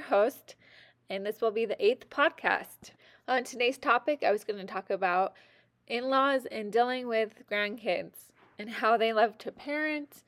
your host, and this will be the eighth podcast. On today's topic, I was going to talk about in laws and dealing with grandkids and how they love to parent,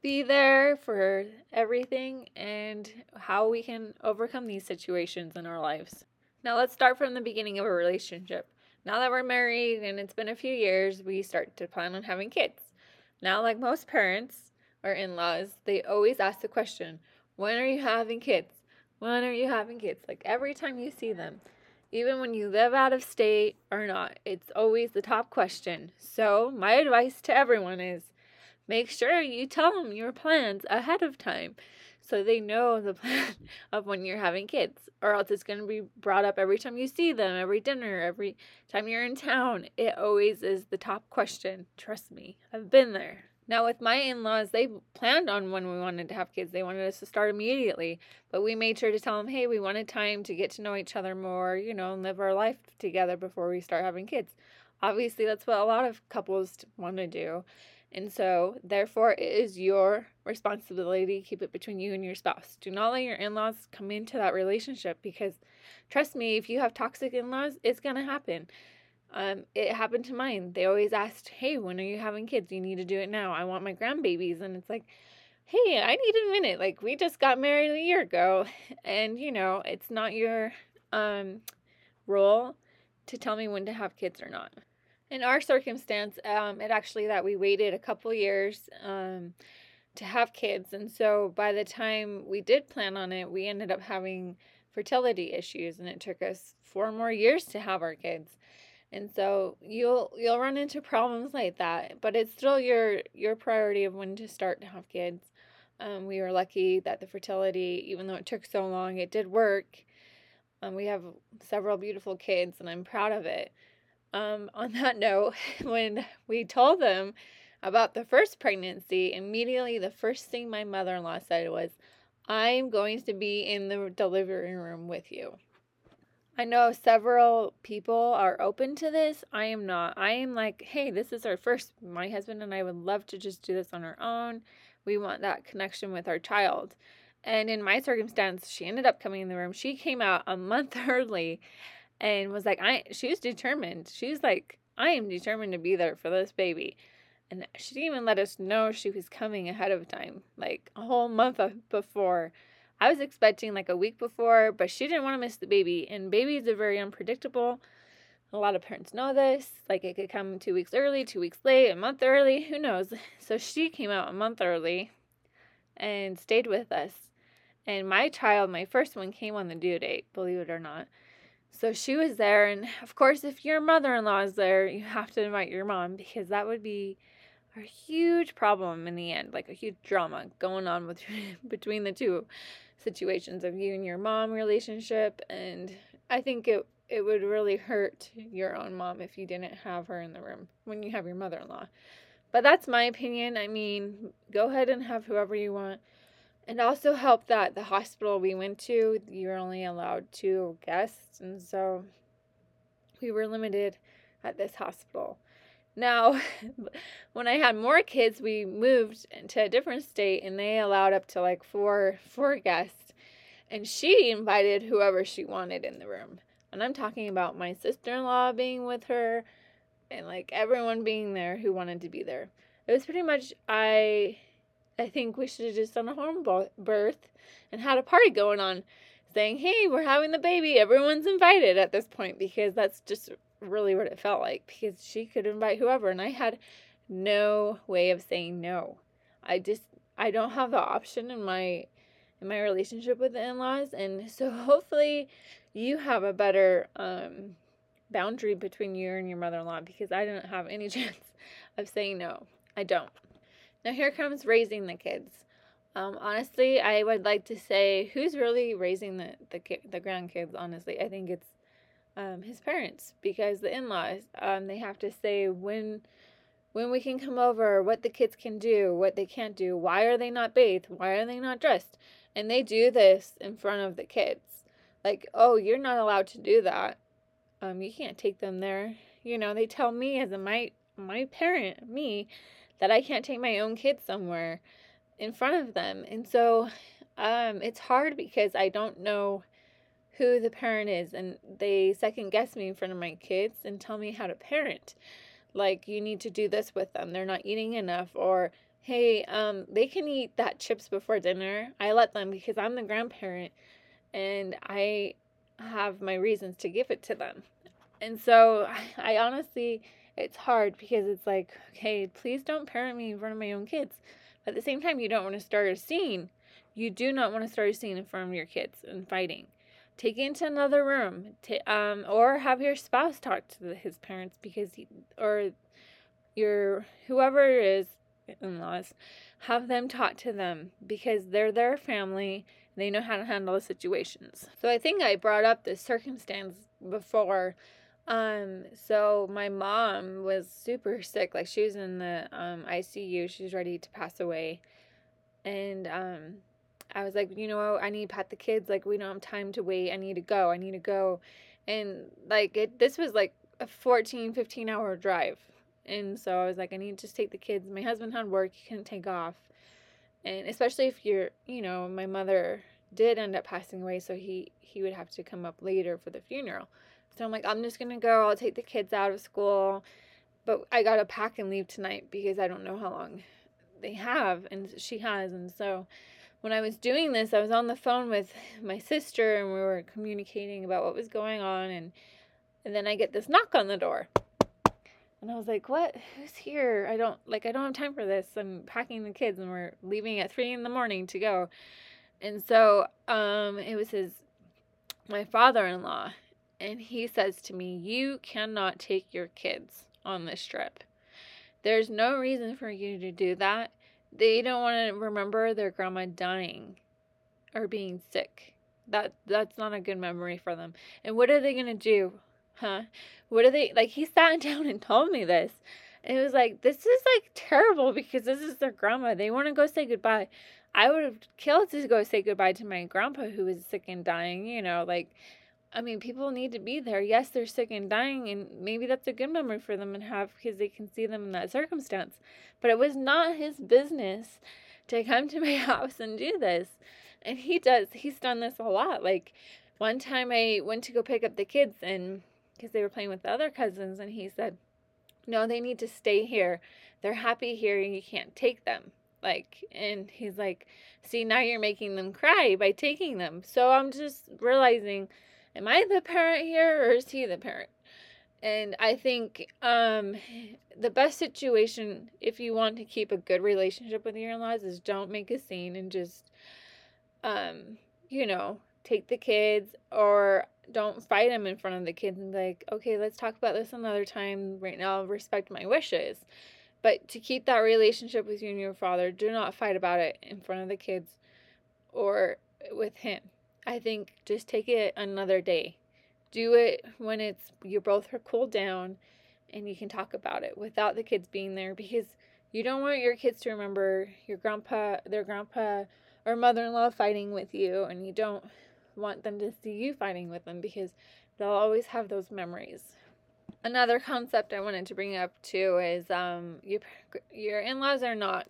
be there for everything, and how we can overcome these situations in our lives. Now, let's start from the beginning of a relationship. Now that we're married and it's been a few years, we start to plan on having kids. Now, like most parents, or in laws, they always ask the question, When are you having kids? When are you having kids? Like every time you see them, even when you live out of state or not, it's always the top question. So, my advice to everyone is make sure you tell them your plans ahead of time so they know the plan of when you're having kids, or else it's going to be brought up every time you see them, every dinner, every time you're in town. It always is the top question. Trust me, I've been there. Now, with my in laws, they planned on when we wanted to have kids. They wanted us to start immediately, but we made sure to tell them, hey, we wanted time to get to know each other more, you know, and live our life together before we start having kids. Obviously, that's what a lot of couples want to do. And so, therefore, it is your responsibility to keep it between you and your spouse. Do not let your in laws come into that relationship because, trust me, if you have toxic in laws, it's going to happen. Um, it happened to mine. They always asked, Hey, when are you having kids? You need to do it now. I want my grandbabies. And it's like, Hey, I need a minute. Like, we just got married a year ago. And, you know, it's not your um, role to tell me when to have kids or not. In our circumstance, um, it actually that we waited a couple years um, to have kids. And so by the time we did plan on it, we ended up having fertility issues. And it took us four more years to have our kids and so you'll you'll run into problems like that but it's still your your priority of when to start to have kids. Um, we were lucky that the fertility even though it took so long it did work. Um, we have several beautiful kids and i'm proud of it. Um, on that note when we told them about the first pregnancy immediately the first thing my mother-in-law said was i'm going to be in the delivery room with you I know several people are open to this. I am not. I am like, hey, this is our first. My husband and I would love to just do this on our own. We want that connection with our child. And in my circumstance, she ended up coming in the room. She came out a month early and was like, I she was determined. She's like, I am determined to be there for this baby. And she didn't even let us know she was coming ahead of time, like a whole month before. I was expecting like a week before, but she didn't want to miss the baby. And babies are very unpredictable. A lot of parents know this. Like it could come two weeks early, two weeks late, a month early, who knows? So she came out a month early and stayed with us. And my child, my first one, came on the due date, believe it or not. So she was there. And of course, if your mother in law is there, you have to invite your mom because that would be a huge problem in the end, like a huge drama going on with, between the two situations of you and your mom relationship and I think it it would really hurt your own mom if you didn't have her in the room when you have your mother-in-law. But that's my opinion. I mean, go ahead and have whoever you want. And also help that the hospital we went to, you're only allowed two guests, and so we were limited at this hospital. Now, when I had more kids, we moved to a different state and they allowed up to like four four guests. And she invited whoever she wanted in the room. And I'm talking about my sister-in-law being with her and like everyone being there who wanted to be there. It was pretty much I I think we should have just done a home birth and had a party going on saying, "Hey, we're having the baby. Everyone's invited at this point because that's just really what it felt like because she could invite whoever and I had no way of saying no. I just I don't have the option in my in my relationship with the in-laws and so hopefully you have a better um boundary between you and your mother-in-law because I didn't have any chance of saying no. I don't. Now here comes raising the kids. Um, honestly, I would like to say who's really raising the the the grandkids. Honestly, I think it's um, his parents because the in-laws um, they have to say when when we can come over what the kids can do what they can't do why are they not bathed why are they not dressed? And they do this in front of the kids. Like oh you're not allowed to do that. Um you can't take them there. You know they tell me as a my my parent me that i can't take my own kids somewhere in front of them. And so um, it's hard because I don't know who the parent is and they second guess me in front of my kids and tell me how to parent. Like you need to do this with them. They're not eating enough or hey, um, they can eat that chips before dinner. I let them because I'm the grandparent and I have my reasons to give it to them. And so I honestly, it's hard because it's like, okay, please don't parent me in front of my own kids. But at the same time, you don't want to start a scene. You do not want to start a scene in front of your kids and fighting. Take it into another room, t- um, or have your spouse talk to the, his parents because, he, or your whoever is, in-laws, have them talk to them because they're their family they know how to handle the situations. So I think I brought up this circumstance before. Um, so my mom was super sick, like she was in the um, ICU, she was ready to pass away. And um, I was like, you know, I need to pat the kids, like we don't have time to wait. I need to go. I need to go. And like it this was like a 14, 15 hour drive. And so I was like, I need to just take the kids. My husband had work, he couldn't take off and especially if you're you know my mother did end up passing away so he he would have to come up later for the funeral so i'm like i'm just gonna go i'll take the kids out of school but i gotta pack and leave tonight because i don't know how long they have and she has and so when i was doing this i was on the phone with my sister and we were communicating about what was going on and and then i get this knock on the door and I was like, what? Who's here? I don't, like, I don't have time for this. I'm packing the kids and we're leaving at three in the morning to go. And so, um, it was his, my father in law. And he says to me, you cannot take your kids on this trip. There's no reason for you to do that. They don't want to remember their grandma dying or being sick. That that's not a good memory for them. And what are they to do huh? What are they like? He sat down and told me this. And it was like, this is like terrible because this is their grandma. They want to go say goodbye. I would have killed to go say goodbye to my grandpa who was sick and dying, you know, like I mean, people need to be there. Yes, they're sick and dying, and maybe that's a good memory for them and have because they can see them in that circumstance. But it was not his business to come to my house and do this. And he does, he's done this a lot. Like one time I went to go pick up the kids, and because they were playing with the other cousins and he said no they need to stay here they're happy here and you can't take them like and he's like see now you're making them cry by taking them so i'm just realizing am i the parent here or is he the parent and i think um the best situation if you want to keep a good relationship with your in-laws is don't make a scene and just um you know take the kids or don't fight them in front of the kids and like, okay, let's talk about this another time. Right now, respect my wishes. But to keep that relationship with you and your father, do not fight about it in front of the kids or with him. I think just take it another day. Do it when it's you both are cooled down and you can talk about it without the kids being there because you don't want your kids to remember your grandpa, their grandpa or mother-in-law fighting with you and you don't want them to see you fighting with them because they'll always have those memories. Another concept I wanted to bring up too is um your your in-laws are not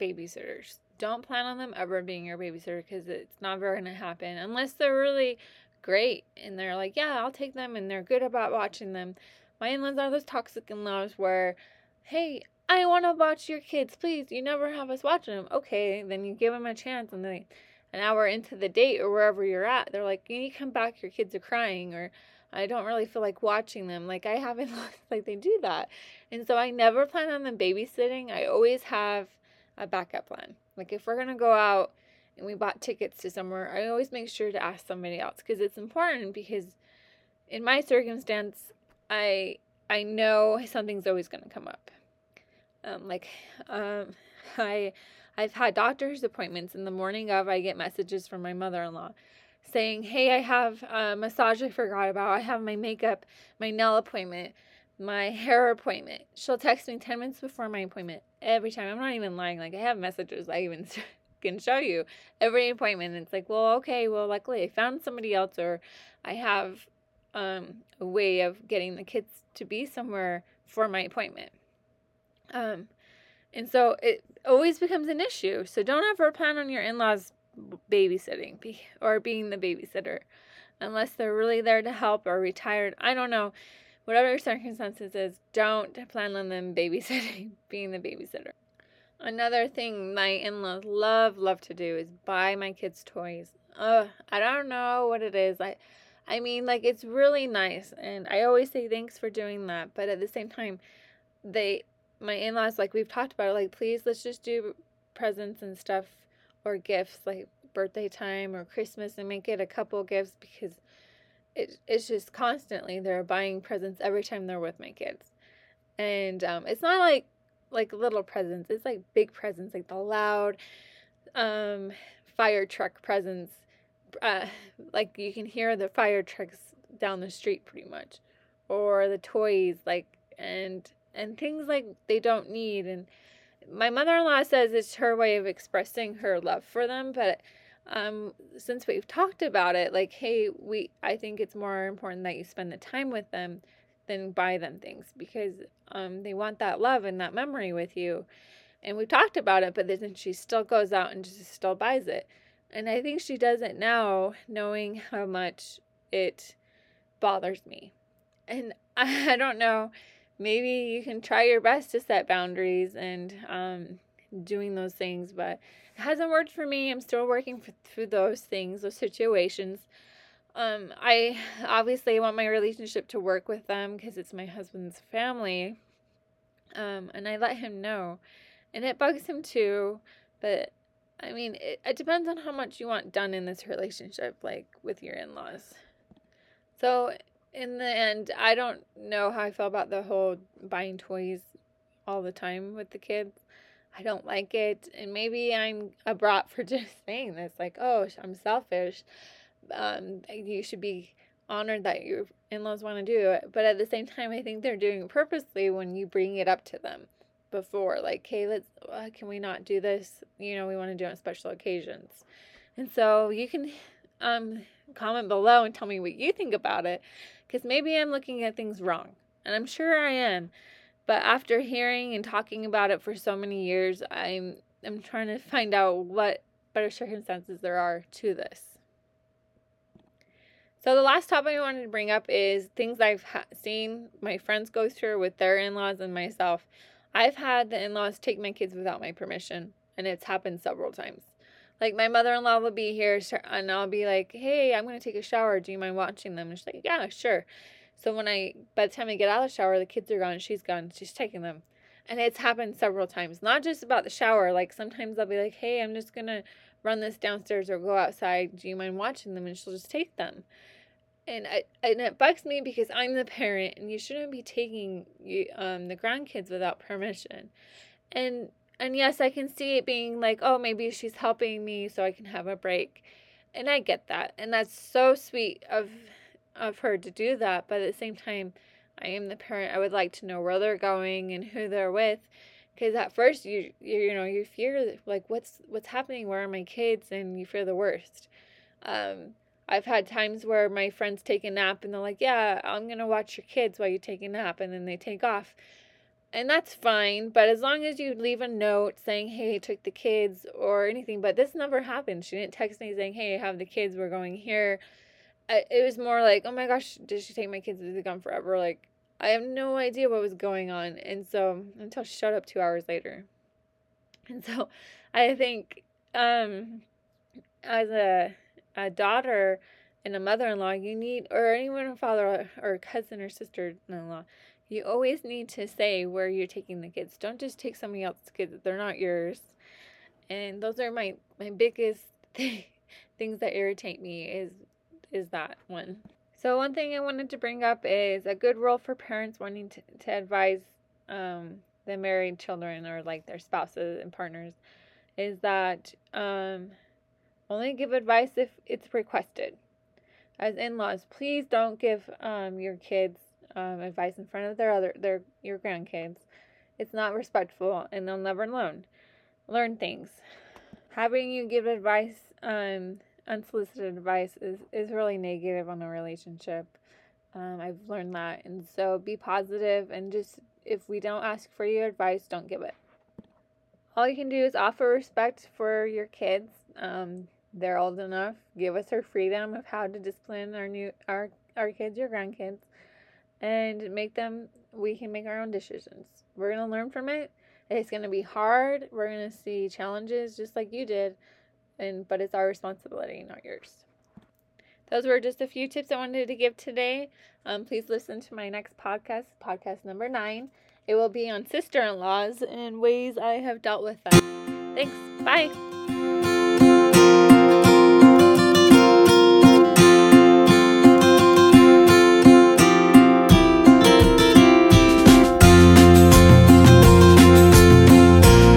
babysitters. Don't plan on them ever being your babysitter because it's not going to happen unless they're really great and they're like, yeah, I'll take them and they're good about watching them. My in-laws are those toxic in-laws where, hey, I want to watch your kids, please. You never have us watching them. Okay, then you give them a chance and they an hour into the date or wherever you're at, they're like, you need to come back, your kids are crying, or I don't really feel like watching them. Like I haven't like they do that. And so I never plan on them babysitting. I always have a backup plan. Like if we're gonna go out and we bought tickets to somewhere, I always make sure to ask somebody else because it's important because in my circumstance, I I know something's always gonna come up. Um, like um, I I've had doctor's appointments in the morning of, I get messages from my mother in law saying, Hey, I have a massage I forgot about. I have my makeup, my nail appointment, my hair appointment. She'll text me 10 minutes before my appointment every time. I'm not even lying. Like, I have messages I even can show you every appointment. It's like, well, okay, well, luckily I found somebody else, or I have um, a way of getting the kids to be somewhere for my appointment. Um, And so it always becomes an issue. So don't ever plan on your in laws babysitting or being the babysitter unless they're really there to help or retired. I don't know. Whatever your circumstances is, don't plan on them babysitting, being the babysitter. Another thing my in laws love, love to do is buy my kids toys. Ugh, I don't know what it is. I I mean, like it's really nice, and I always say thanks for doing that. But at the same time, they, my in-laws, like we've talked about, it, like please let's just do presents and stuff or gifts like birthday time or Christmas and make it a couple gifts because it it's just constantly they're buying presents every time they're with my kids, and um, it's not like like little presents. It's like big presents, like the loud, um, fire truck presents uh, like you can hear the fire trucks down the street pretty much or the toys like and and things like they don't need and my mother-in-law says it's her way of expressing her love for them but um since we've talked about it like hey we i think it's more important that you spend the time with them than buy them things because um they want that love and that memory with you and we've talked about it but then she still goes out and just still buys it and I think she does it now, knowing how much it bothers me. And I don't know, maybe you can try your best to set boundaries and um, doing those things, but it hasn't worked for me. I'm still working for, through those things, those situations. Um, I obviously want my relationship to work with them because it's my husband's family. Um, and I let him know. And it bugs him too, but I mean, it, it depends on how much you want done in this relationship, like with your in laws. So, in the end, I don't know how I feel about the whole buying toys all the time with the kids. I don't like it. And maybe I'm a brat for just saying this like, oh, I'm selfish. Um, you should be honored that your in laws want to do it. But at the same time, I think they're doing it purposely when you bring it up to them before like hey let's uh, can we not do this you know we want to do it on special occasions and so you can um comment below and tell me what you think about it because maybe i'm looking at things wrong and i'm sure i am but after hearing and talking about it for so many years i'm i'm trying to find out what better circumstances there are to this so the last topic I wanted to bring up is things I've ha- seen my friends go through with their in-laws and myself I've had the in laws take my kids without my permission, and it's happened several times. Like my mother in law will be here, and I'll be like, "Hey, I'm gonna take a shower. Do you mind watching them?" And she's like, "Yeah, sure." So when I, by the time I get out of the shower, the kids are gone. She's gone. She's taking them, and it's happened several times. Not just about the shower. Like sometimes I'll be like, "Hey, I'm just gonna run this downstairs or go outside. Do you mind watching them?" And she'll just take them and I, and it bugs me because I'm the parent and you shouldn't be taking you um the grandkids without permission. And and yes, I can see it being like, oh, maybe she's helping me so I can have a break. And I get that. And that's so sweet of of her to do that, but at the same time, I am the parent. I would like to know where they're going and who they're with because at first you, you you know you fear like what's what's happening where are my kids and you fear the worst um I've had times where my friends take a nap and they're like, Yeah, I'm to watch your kids while you take a nap. And then they take off. And that's fine. But as long as you leave a note saying, Hey, I took the kids or anything. But this never happened. She didn't text me saying, Hey, I have the kids. We're going here. It was more like, Oh my gosh, did she take my kids? to the gone forever? Like, I have no idea what was going on. And so until she showed up two hours later. And so I think um, as a a daughter and a mother-in-law, you need, or anyone a father or a cousin or sister-in-law, you always need to say where you're taking the kids. Don't just take somebody else's kids; they're not yours. And those are my my biggest things that irritate me is is that one. So one thing I wanted to bring up is a good rule for parents wanting to, to advise um, the married children or like their spouses and partners is that um, only give advice if it's requested. As in-laws, please don't give um, your kids um, advice in front of their other their your grandkids. It's not respectful, and they'll never learn learn things. Having you give advice, um, unsolicited advice, is is really negative on a relationship. Um, I've learned that, and so be positive and just if we don't ask for your advice, don't give it. all you can do is offer respect for your kids. Um, they're old enough. Give us our freedom of how to discipline our new our our kids, your grandkids, and make them. We can make our own decisions. We're gonna learn from it. It's gonna be hard. We're gonna see challenges just like you did, and but it's our responsibility, not yours. Those were just a few tips I wanted to give today. Um, please listen to my next podcast, podcast number nine. It will be on sister in laws and ways I have dealt with them. Thanks. Bye.